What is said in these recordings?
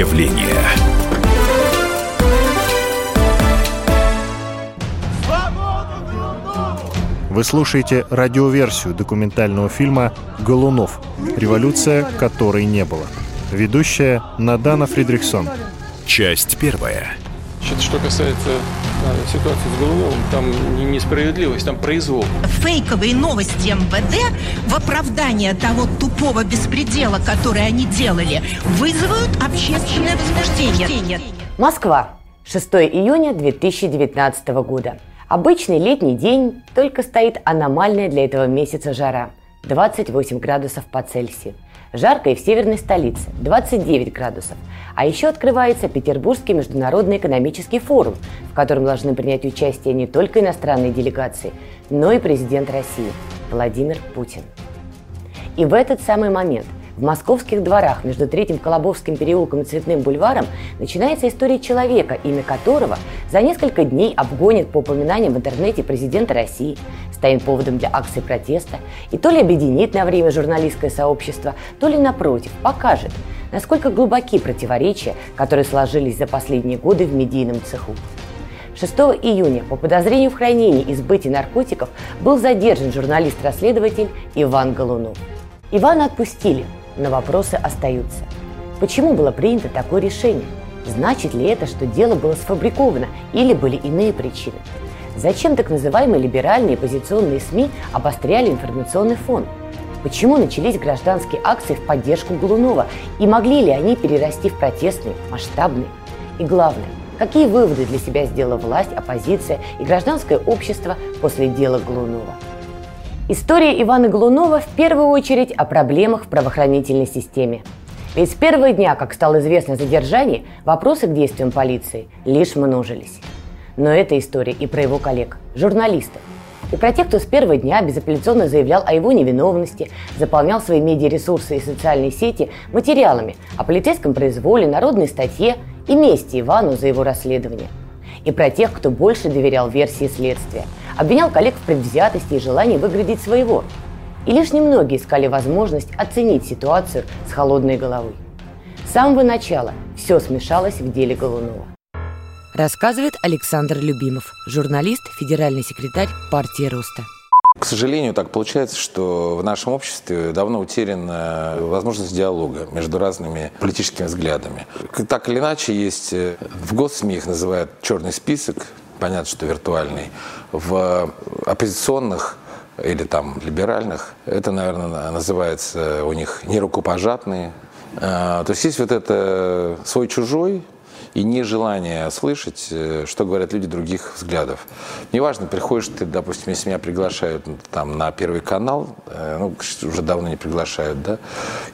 явление. Вы слушаете радиоверсию документального фильма «Голунов. Революция, которой не было». Ведущая Надана Фридрихсон. Часть первая. Значит, что касается ситуации с Голуновым, там не несправедливость, там произвол. Фейковые новости МВД в оправдание того тупого беспредела, который они делали, вызывают общественное возбуждение. Москва. 6 июня 2019 года. Обычный летний день, только стоит аномальная для этого месяца жара – 28 градусов по Цельсию. Жарко и в северной столице – 29 градусов. А еще открывается Петербургский международный экономический форум, в котором должны принять участие не только иностранные делегации, но и президент России Владимир Путин. И в этот самый момент – в московских дворах между Третьим Колобовским переулком и Цветным бульваром начинается история человека, имя которого за несколько дней обгонит по упоминаниям в интернете президента России, станет поводом для акции протеста и то ли объединит на время журналистское сообщество, то ли, напротив, покажет, насколько глубоки противоречия, которые сложились за последние годы в медийном цеху. 6 июня по подозрению в хранении и сбытии наркотиков был задержан журналист-расследователь Иван Голунов. Ивана отпустили, но вопросы остаются. Почему было принято такое решение? Значит ли это, что дело было сфабриковано или были иные причины? Зачем так называемые либеральные оппозиционные СМИ обостряли информационный фон? Почему начались гражданские акции в поддержку Голунова? И могли ли они перерасти в протестные, масштабные? И главное, какие выводы для себя сделала власть, оппозиция и гражданское общество после дела Голунова? История Ивана Глунова в первую очередь о проблемах в правоохранительной системе. Ведь с первого дня, как стало известно о задержании, вопросы к действиям полиции лишь множились. Но эта история и про его коллег, журналистов, и про тех, кто с первого дня безапелляционно заявлял о его невиновности, заполнял свои медиаресурсы и социальные сети материалами о полицейском произволе, народной статье и мести Ивану за его расследование. И про тех, кто больше доверял версии следствия – обвинял коллег в предвзятости и желании выградить своего. И лишь немногие искали возможность оценить ситуацию с холодной головой. С самого начала все смешалось в деле Голунова. Рассказывает Александр Любимов, журналист, федеральный секретарь партии Роста. К сожалению, так получается, что в нашем обществе давно утеряна возможность диалога между разными политическими взглядами. Так или иначе, есть э, в госсми их называют черный список, понятно, что виртуальный, в оппозиционных или там либеральных, это, наверное, называется у них нерукопожатные. А, то есть есть вот это свой-чужой, и нежелание слышать, э, что говорят люди других взглядов. Неважно, приходишь ты, допустим, если меня приглашают там на Первый канал, э, ну, уже давно не приглашают, да,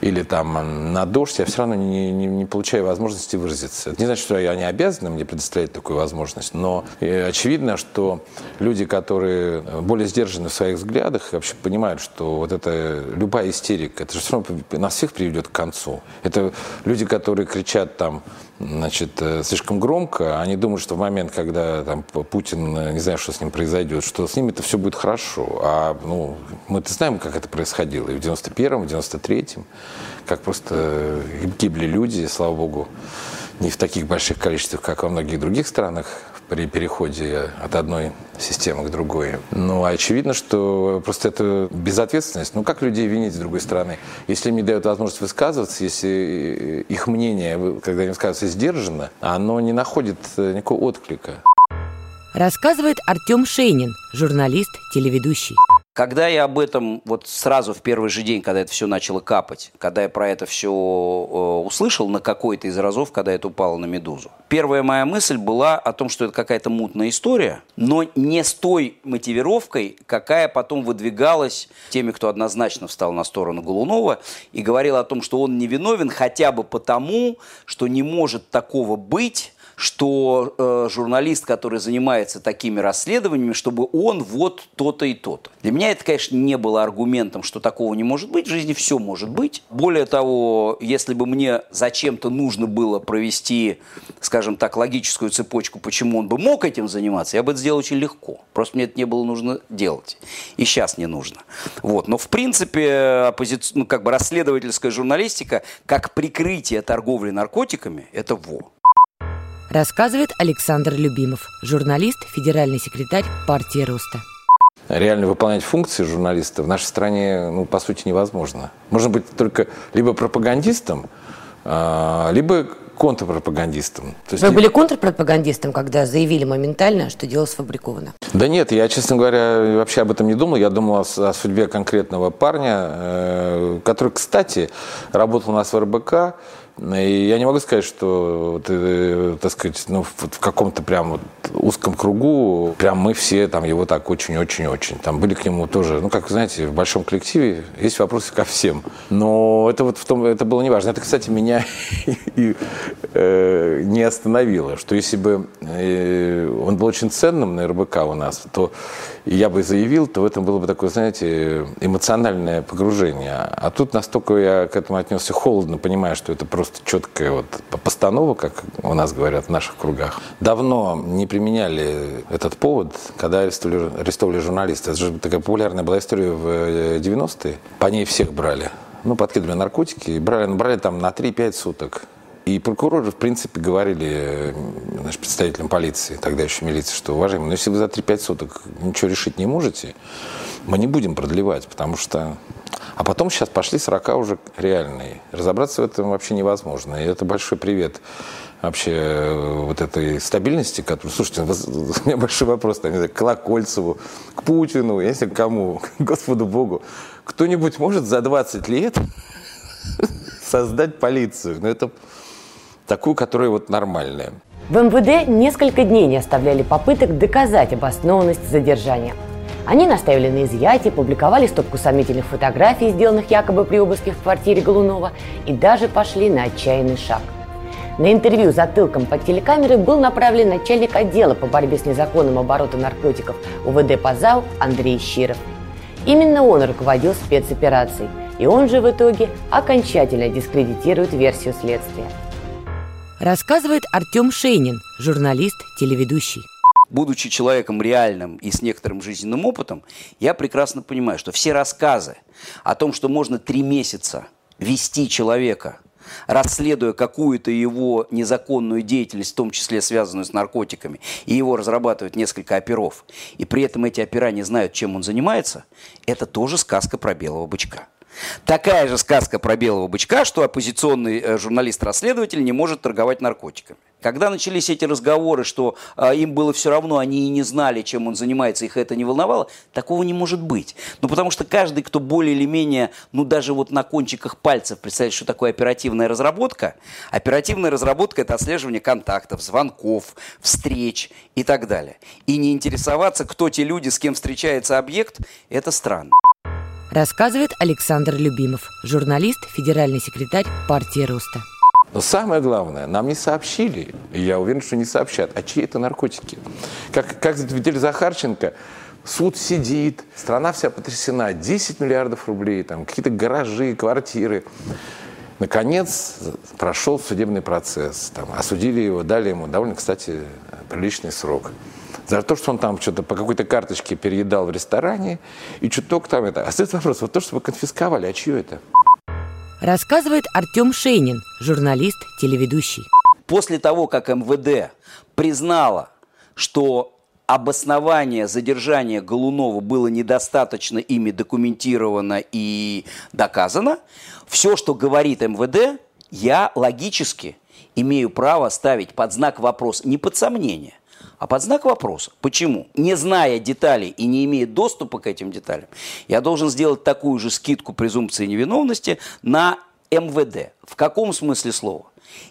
или там на дождь, я все равно не, не, не получаю возможности выразиться. Это не значит, что они обязаны мне предоставить такую возможность, но э, очевидно, что люди, которые более сдержаны в своих взглядах, вообще понимают, что вот это любая истерика, это же все равно нас всех приведет к концу. Это люди, которые кричат там значит, слишком громко, они думают, что в момент, когда там, Путин, э, не знаю, что с ним произойдет, что с ним это все будет хорошо. А ну, мы-то знаем, как это происходило и в 91-м, в 93-м, как просто гибли люди, слава богу, не в таких больших количествах, как во многих других странах при переходе от одной системы к другой. Ну, очевидно, что просто это безответственность. Ну, как людей винить с другой стороны? Если им не дают возможность высказываться, если их мнение, когда им высказывается, сдержано, оно не находит никакого отклика. Рассказывает Артем Шейнин, журналист, телеведущий. Когда я об этом вот сразу в первый же день, когда это все начало капать, когда я про это все э, услышал на какой-то из разов, когда это упало на «Медузу», первая моя мысль была о том, что это какая-то мутная история, но не с той мотивировкой, какая потом выдвигалась теми, кто однозначно встал на сторону Голунова и говорил о том, что он невиновен хотя бы потому, что не может такого быть, что э, журналист, который занимается такими расследованиями, чтобы он вот то-то и то-то. Для меня это, конечно, не было аргументом, что такого не может быть. В жизни все может быть. Более того, если бы мне зачем-то нужно было провести, скажем так, логическую цепочку, почему он бы мог этим заниматься, я бы это сделал очень легко. Просто мне это не было нужно делать. И сейчас не нужно. Вот. Но, в принципе, оппози... ну, как бы расследовательская журналистика как прикрытие торговли наркотиками – это во. Рассказывает Александр Любимов, журналист, федеральный секретарь партии Роста. Реально выполнять функции журналиста в нашей стране, ну, по сути, невозможно. Можно быть только либо пропагандистом, а, либо контрпропагандистом. То есть Вы были контрпропагандистом, когда заявили моментально, что дело сфабриковано? Да нет, я, честно говоря, вообще об этом не думал. Я думал о, о судьбе конкретного парня, э, который, кстати, работал у нас в РБК, и я не могу сказать, что, так сказать, ну, в каком-то прям вот узком кругу, прям мы все там его так очень-очень-очень. Там были к нему тоже, ну, как знаете, в большом коллективе есть вопросы ко всем. Но это вот в том, это было неважно. Это, кстати, меня и, э, не остановило, что если бы э, он был очень ценным на РБК у нас, то я бы заявил, то в этом было бы такое, знаете, эмоциональное погружение. А тут настолько я к этому отнесся холодно, понимая, что это просто четкая вот постанова, как у нас говорят в наших кругах. Давно не применяли этот повод, когда арестовали, арестовали журналиста. Это же такая популярная была история в 90-е. Э, По ней всех брали. Ну, подкидывали наркотики, и брали, брали там на 3-5 суток. И прокуроры, в принципе, говорили значит, представителям полиции, тогда еще милиции, что, уважаемые, ну, если вы за 3-5 суток ничего решить не можете, мы не будем продлевать, потому что а потом сейчас пошли 40 уже реальные. Разобраться в этом вообще невозможно. И это большой привет вообще э, вот этой стабильности, которую, слушайте, у меня большой вопрос, там, к Колокольцеву, к Путину, не знаю, кому, к Господу Богу. Кто-нибудь может за 20 лет создать полицию? Ну, это такую, которая вот нормальная. В МВД несколько дней не оставляли попыток доказать обоснованность задержания – они наставили на изъятие, публиковали стопку сомнительных фотографий, сделанных якобы при обыске в квартире Голунова, и даже пошли на отчаянный шаг. На интервью затылком под телекамеры был направлен начальник отдела по борьбе с незаконным оборотом наркотиков УВД Пазау Андрей Щиров. Именно он руководил спецоперацией, и он же в итоге окончательно дискредитирует версию следствия. Рассказывает Артем Шейнин, журналист, телеведущий будучи человеком реальным и с некоторым жизненным опытом, я прекрасно понимаю, что все рассказы о том, что можно три месяца вести человека, расследуя какую-то его незаконную деятельность, в том числе связанную с наркотиками, и его разрабатывают несколько оперов, и при этом эти опера не знают, чем он занимается, это тоже сказка про белого бычка. Такая же сказка про белого бычка, что оппозиционный э, журналист-расследователь не может торговать наркотиками. Когда начались эти разговоры, что э, им было все равно, они и не знали, чем он занимается, их это не волновало, такого не может быть. Ну, потому что каждый, кто более или менее, ну, даже вот на кончиках пальцев представляет, что такое оперативная разработка, оперативная разработка – это отслеживание контактов, звонков, встреч и так далее. И не интересоваться, кто те люди, с кем встречается объект, это странно. Рассказывает Александр Любимов, журналист, федеральный секретарь партии Роста. Но самое главное, нам не сообщили, и я уверен, что не сообщат, а чьи это наркотики. Как, как видели Захарченко, суд сидит, страна вся потрясена, 10 миллиардов рублей, там какие-то гаражи, квартиры. Наконец прошел судебный процесс, там, осудили его, дали ему довольно, кстати, приличный срок за то, что он там что-то по какой-то карточке переедал в ресторане, и чуток там это. А стоит вопрос, вот то, что вы конфисковали, а чье это? Рассказывает Артем Шейнин, журналист, телеведущий. После того, как МВД признала, что обоснование задержания Голунова было недостаточно ими документировано и доказано, все, что говорит МВД, я логически имею право ставить под знак вопроса, не под сомнение – а под знак вопроса. Почему? Не зная деталей и не имея доступа к этим деталям, я должен сделать такую же скидку презумпции невиновности на МВД. В каком смысле слова?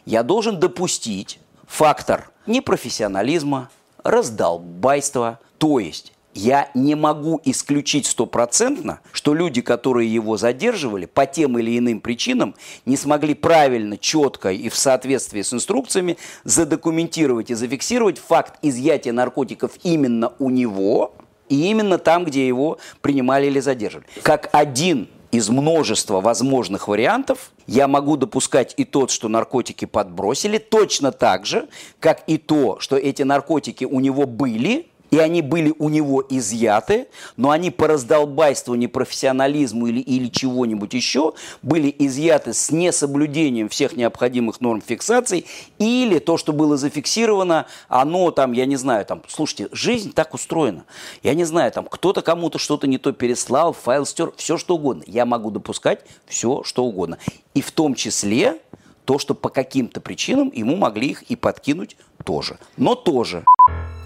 Я должен допустить фактор непрофессионализма, раздолбайства, то есть я не могу исключить стопроцентно, что люди, которые его задерживали, по тем или иным причинам не смогли правильно, четко и в соответствии с инструкциями задокументировать и зафиксировать факт изъятия наркотиков именно у него и именно там, где его принимали или задерживали. Как один из множества возможных вариантов я могу допускать и тот, что наркотики подбросили, точно так же, как и то, что эти наркотики у него были – и они были у него изъяты, но они по раздолбайству, непрофессионализму или, или чего-нибудь еще были изъяты с несоблюдением всех необходимых норм фиксации, или то, что было зафиксировано, оно там, я не знаю, там, слушайте, жизнь так устроена. Я не знаю, там, кто-то кому-то что-то не то переслал, файл стер, все что угодно. Я могу допускать все что угодно. И в том числе то, что по каким-то причинам ему могли их и подкинуть тоже. Но тоже.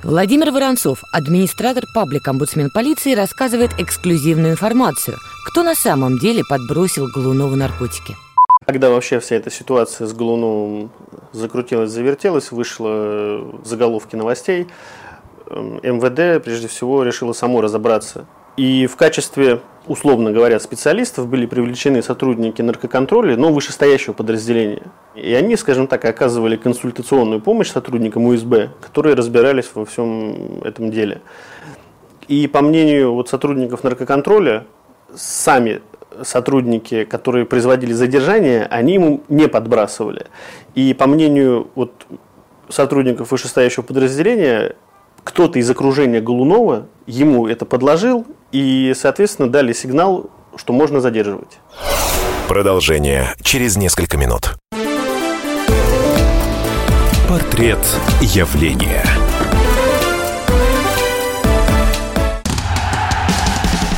Владимир Воронцов, администратор паблик-омбудсмен полиции, рассказывает эксклюзивную информацию, кто на самом деле подбросил Голунову наркотики. Когда вообще вся эта ситуация с Голуновым закрутилась, завертелась, вышла в заголовки новостей, эм, МВД прежде всего решило само разобраться. И в качестве условно говоря, специалистов были привлечены сотрудники наркоконтроля, но вышестоящего подразделения. И они, скажем так, оказывали консультационную помощь сотрудникам УСБ, которые разбирались во всем этом деле. И по мнению вот сотрудников наркоконтроля, сами сотрудники, которые производили задержание, они ему не подбрасывали. И по мнению вот сотрудников вышестоящего подразделения, кто-то из окружения Голунова ему это подложил, и, соответственно, дали сигнал, что можно задерживать. Продолжение через несколько минут. Портрет явления.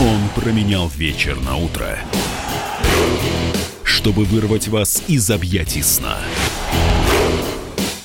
Он променял вечер на утро, чтобы вырвать вас из объятий сна.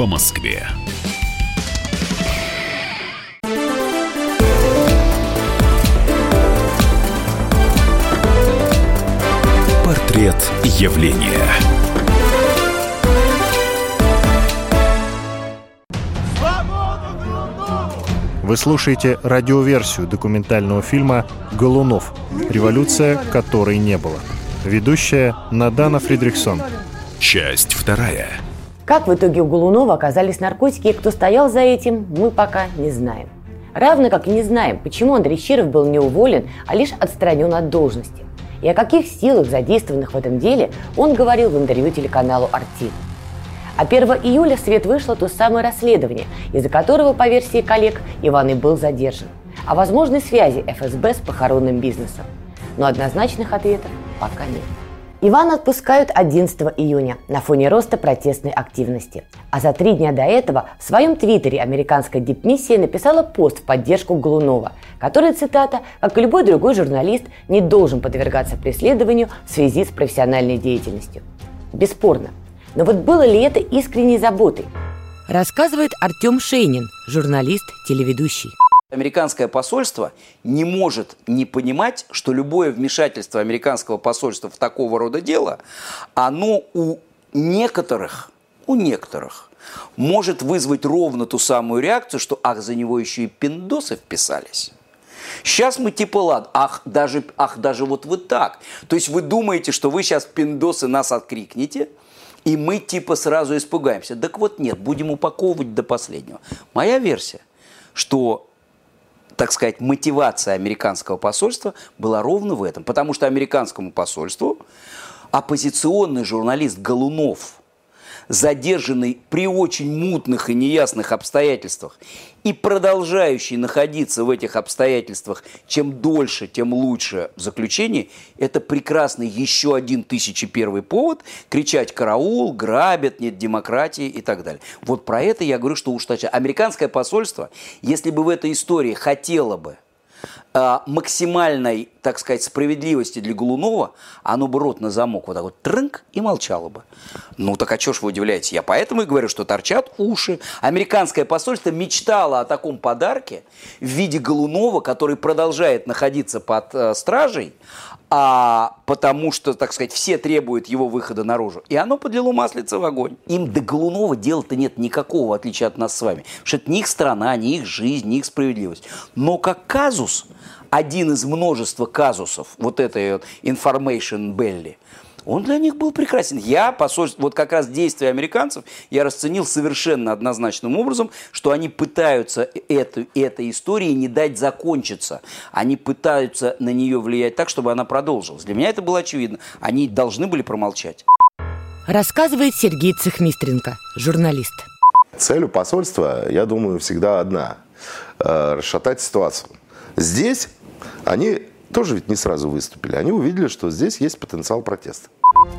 по Москве. Портрет явления. Вы слушаете радиоверсию документального фильма «Голунов. Революция, которой не было». Ведущая Надана Фридрихсон. Часть вторая. Как в итоге у Голунова оказались наркотики и кто стоял за этим, мы пока не знаем. Равно как и не знаем, почему Андрей Щиров был не уволен, а лишь отстранен от должности. И о каких силах, задействованных в этом деле, он говорил в интервью телеканалу «Арти». А 1 июля в свет вышло то самое расследование, из-за которого, по версии коллег, Иван и был задержан. О возможной связи ФСБ с похоронным бизнесом. Но однозначных ответов пока нет. Ивана отпускают 11 июня на фоне роста протестной активности. А за три дня до этого в своем твиттере американская дипмиссия написала пост в поддержку Голунова, который, цитата, как и любой другой журналист, не должен подвергаться преследованию в связи с профессиональной деятельностью. Бесспорно. Но вот было ли это искренней заботой? Рассказывает Артем Шейнин, журналист, телеведущий. Американское посольство не может не понимать, что любое вмешательство американского посольства в такого рода дело, оно у некоторых, у некоторых может вызвать ровно ту самую реакцию, что ах, за него еще и пиндосы вписались. Сейчас мы типа ладно, ах, даже, ах, даже вот вы так. То есть вы думаете, что вы сейчас пиндосы нас открикнете, и мы типа сразу испугаемся. Так вот нет, будем упаковывать до последнего. Моя версия, что так сказать, мотивация американского посольства была ровно в этом. Потому что американскому посольству оппозиционный журналист Голунов – задержанный при очень мутных и неясных обстоятельствах и продолжающий находиться в этих обстоятельствах чем дольше, тем лучше в заключении, это прекрасный еще один тысячи первый повод кричать «караул», «грабят», «нет демократии» и так далее. Вот про это я говорю, что уж точно. Американское посольство, если бы в этой истории хотело бы максимальной, так сказать, справедливости для Голунова, оно бы рот на замок вот так вот трынк и молчало бы. Ну так а что ж вы удивляетесь? Я поэтому и говорю, что торчат уши. Американское посольство мечтало о таком подарке в виде Голунова, который продолжает находиться под э, стражей, а потому что, так сказать, все требуют его выхода наружу. И оно подлило маслица в огонь. Им до Голунова дела-то нет никакого, в отличие от нас с вами. Потому что это не их страна, не их жизнь, не их справедливость. Но как казус, один из множества казусов вот этой вот information belly – он для них был прекрасен. Я, посольство, вот как раз действия американцев, я расценил совершенно однозначным образом, что они пытаются эту, этой истории не дать закончиться. Они пытаются на нее влиять так, чтобы она продолжилась. Для меня это было очевидно. Они должны были промолчать. Рассказывает Сергей Цехмистренко, журналист. Цель у посольства, я думаю, всегда одна э, – расшатать ситуацию. Здесь они тоже ведь не сразу выступили. Они увидели, что здесь есть потенциал протеста.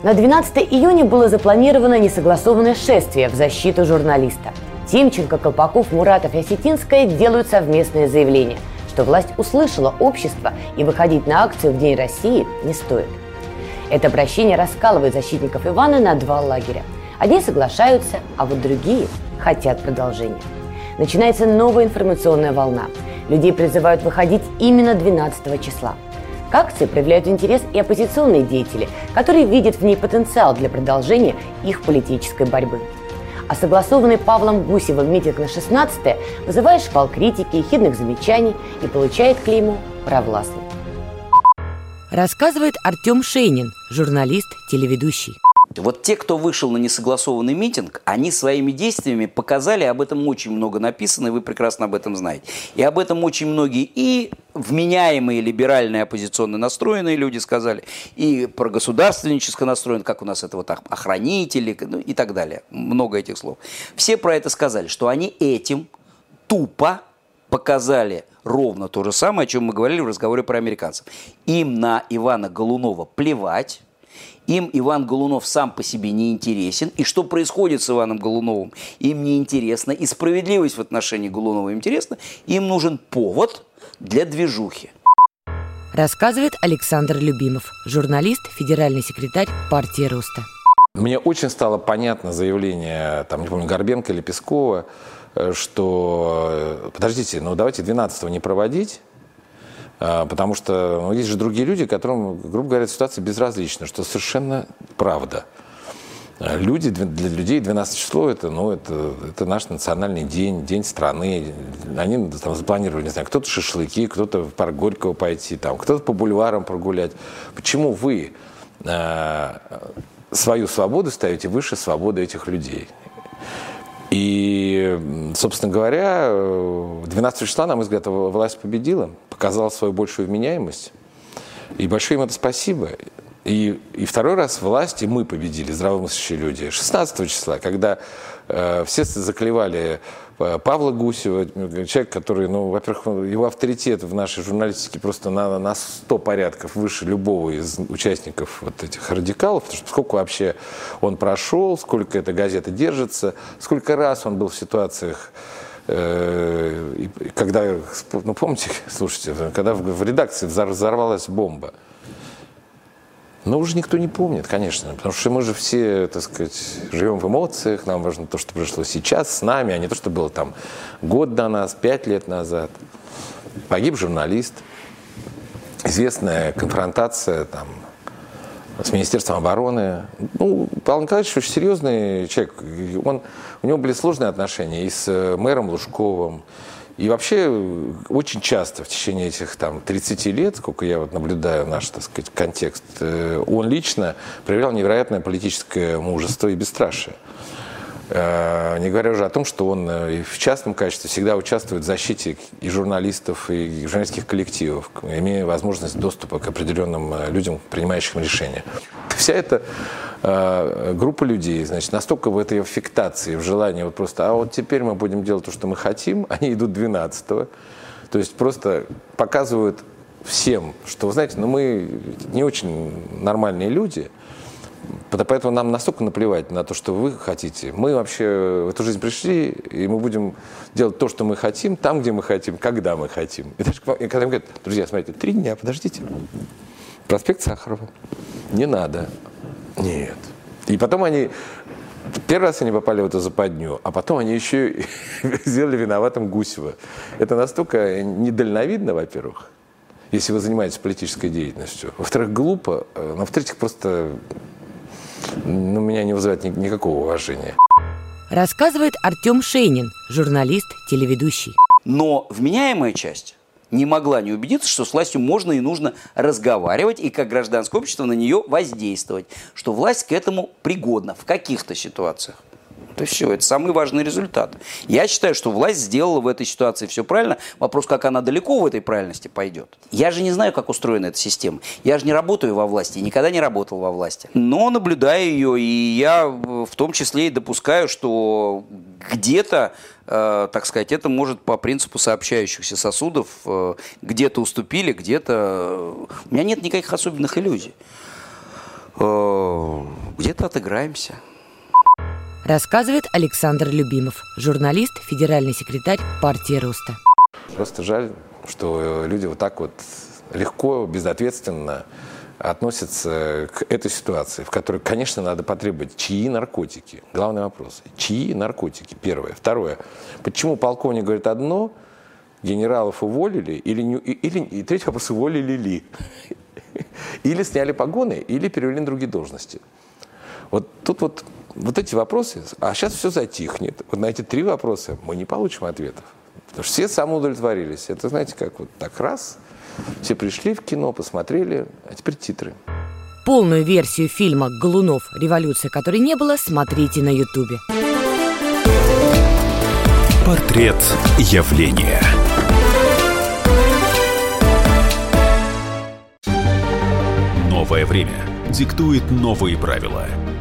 На 12 июня было запланировано несогласованное шествие в защиту журналиста. Тимченко, Колпаков, Муратов и Осетинская делают совместное заявление, что власть услышала общество и выходить на акцию в День России не стоит. Это обращение раскалывает защитников Ивана на два лагеря. Одни соглашаются, а вот другие хотят продолжения. Начинается новая информационная волна – Людей призывают выходить именно 12 числа. К акции проявляют интерес и оппозиционные деятели, которые видят в ней потенциал для продолжения их политической борьбы. А согласованный Павлом Гусевым митинг на 16 вызывает шквал критики, ехидных замечаний и получает клейму «провластный». Рассказывает Артем Шейнин, журналист, телеведущий. Вот те, кто вышел на несогласованный митинг, они своими действиями показали, об этом очень много написано, и вы прекрасно об этом знаете. И об этом очень многие и вменяемые либеральные оппозиционно настроенные люди сказали, и про государственническое настроен, как у нас это вот охранители ну, и так далее. Много этих слов. Все про это сказали, что они этим тупо показали ровно то же самое, о чем мы говорили в разговоре про американцев. Им на Ивана Голунова плевать, им Иван Голунов сам по себе не интересен. И что происходит с Иваном Голуновым, им не интересно. И справедливость в отношении Голунова интересна. Им нужен повод для движухи. Рассказывает Александр Любимов, журналист, федеральный секретарь партии Роста. Мне очень стало понятно заявление, там, не помню, Горбенко или Пескова, э, что, э, подождите, ну давайте 12 не проводить, потому что ну, есть же другие люди, которым, грубо говоря, ситуация безразлична, что совершенно правда. А, люди, для людей 12 число это, ну, это, это наш национальный день, день страны. Они там запланировали, не знаю, кто-то шашлыки, кто-то в парк Горького пойти, там, кто-то по бульварам прогулять. Почему вы э, свою свободу ставите выше свободы этих людей? И, собственно говоря, 12 числа, на мой взгляд, власть победила, показала свою большую вменяемость. И большое им это спасибо. И, и второй раз власть и мы победили, здравомыслящие люди. 16 числа, когда э, все заклевали Павла Гусева, человек, который, ну, во-первых, его авторитет в нашей журналистике просто на, на 100 порядков выше любого из участников вот этих радикалов, потому что сколько вообще он прошел, сколько эта газета держится, сколько раз он был в ситуациях, э, когда, ну помните, слушайте, когда в, в редакции взорвалась бомба, но уже никто не помнит, конечно, потому что мы же все, так сказать, живем в эмоциях, нам важно то, что произошло сейчас с нами, а не то, что было там год до нас, пять лет назад. Погиб журналист, известная конфронтация там, с Министерством обороны. Ну, Павел Николаевич очень серьезный человек. Он, у него были сложные отношения и с мэром Лужковым, и вообще очень часто в течение этих там 30 лет, сколько я вот наблюдаю наш, так сказать, контекст, э, он лично проявлял невероятное политическое мужество и бесстрашие. Э, не говоря уже о том, что он э, в частном качестве всегда участвует в защите и журналистов, и журналистских коллективов, имея возможность доступа к определенным людям, принимающим решения. Вся эта э, группа людей, значит, настолько в этой аффектации, в желании вот просто, а вот теперь мы будем делать то, что мы хотим, они идут 12-го. То есть просто показывают всем, что, вы знаете, ну мы не очень нормальные люди, Поэтому нам настолько наплевать на то, что вы хотите. Мы вообще в эту жизнь пришли, и мы будем делать то, что мы хотим, там, где мы хотим, когда мы хотим. И даже когда мне говорят, друзья, смотрите, три дня, подождите. Проспект Сахарова. Не надо. Нет. И потом они Первый раз они попали в эту западню, а потом они еще сделали виноватым Гусева. Это настолько недальновидно, во-первых, если вы занимаетесь политической деятельностью. Во-вторых, глупо. А в-третьих, просто ну, меня не вызывает ни, никакого уважения. Рассказывает Артем Шейнин, журналист, телеведущий. Но вменяемая часть не могла не убедиться, что с властью можно и нужно разговаривать, и как гражданское общество на нее воздействовать, что власть к этому пригодна в каких-то ситуациях. Это все, это самый важный результат. Я считаю, что власть сделала в этой ситуации все правильно. Вопрос, как она далеко в этой правильности пойдет. Я же не знаю, как устроена эта система. Я же не работаю во власти, никогда не работал во власти. Но наблюдаю ее, и я в том числе и допускаю, что где-то э, так сказать, это может по принципу сообщающихся сосудов э, где-то уступили, где-то... У меня нет никаких особенных иллюзий. Э, где-то отыграемся. Рассказывает Александр Любимов, журналист, федеральный секретарь партии Роста. Просто жаль, что люди вот так вот легко, безответственно относятся к этой ситуации, в которой, конечно, надо потребовать, чьи наркотики. Главный вопрос. Чьи наркотики? Первое. Второе. Почему полковник говорит одно, генералов уволили, или, не, или и третий вопрос, уволили ли? Или сняли погоны, или перевели на другие должности. Вот тут вот, вот эти вопросы, а сейчас все затихнет. Вот на эти три вопроса мы не получим ответов. Потому что все самоудовлетворились. Это, знаете, как вот так раз, все пришли в кино, посмотрели, а теперь титры. Полную версию фильма «Голунов. Революция, которой не было» смотрите на Ютубе. Портрет явления. Новое время диктует новые правила –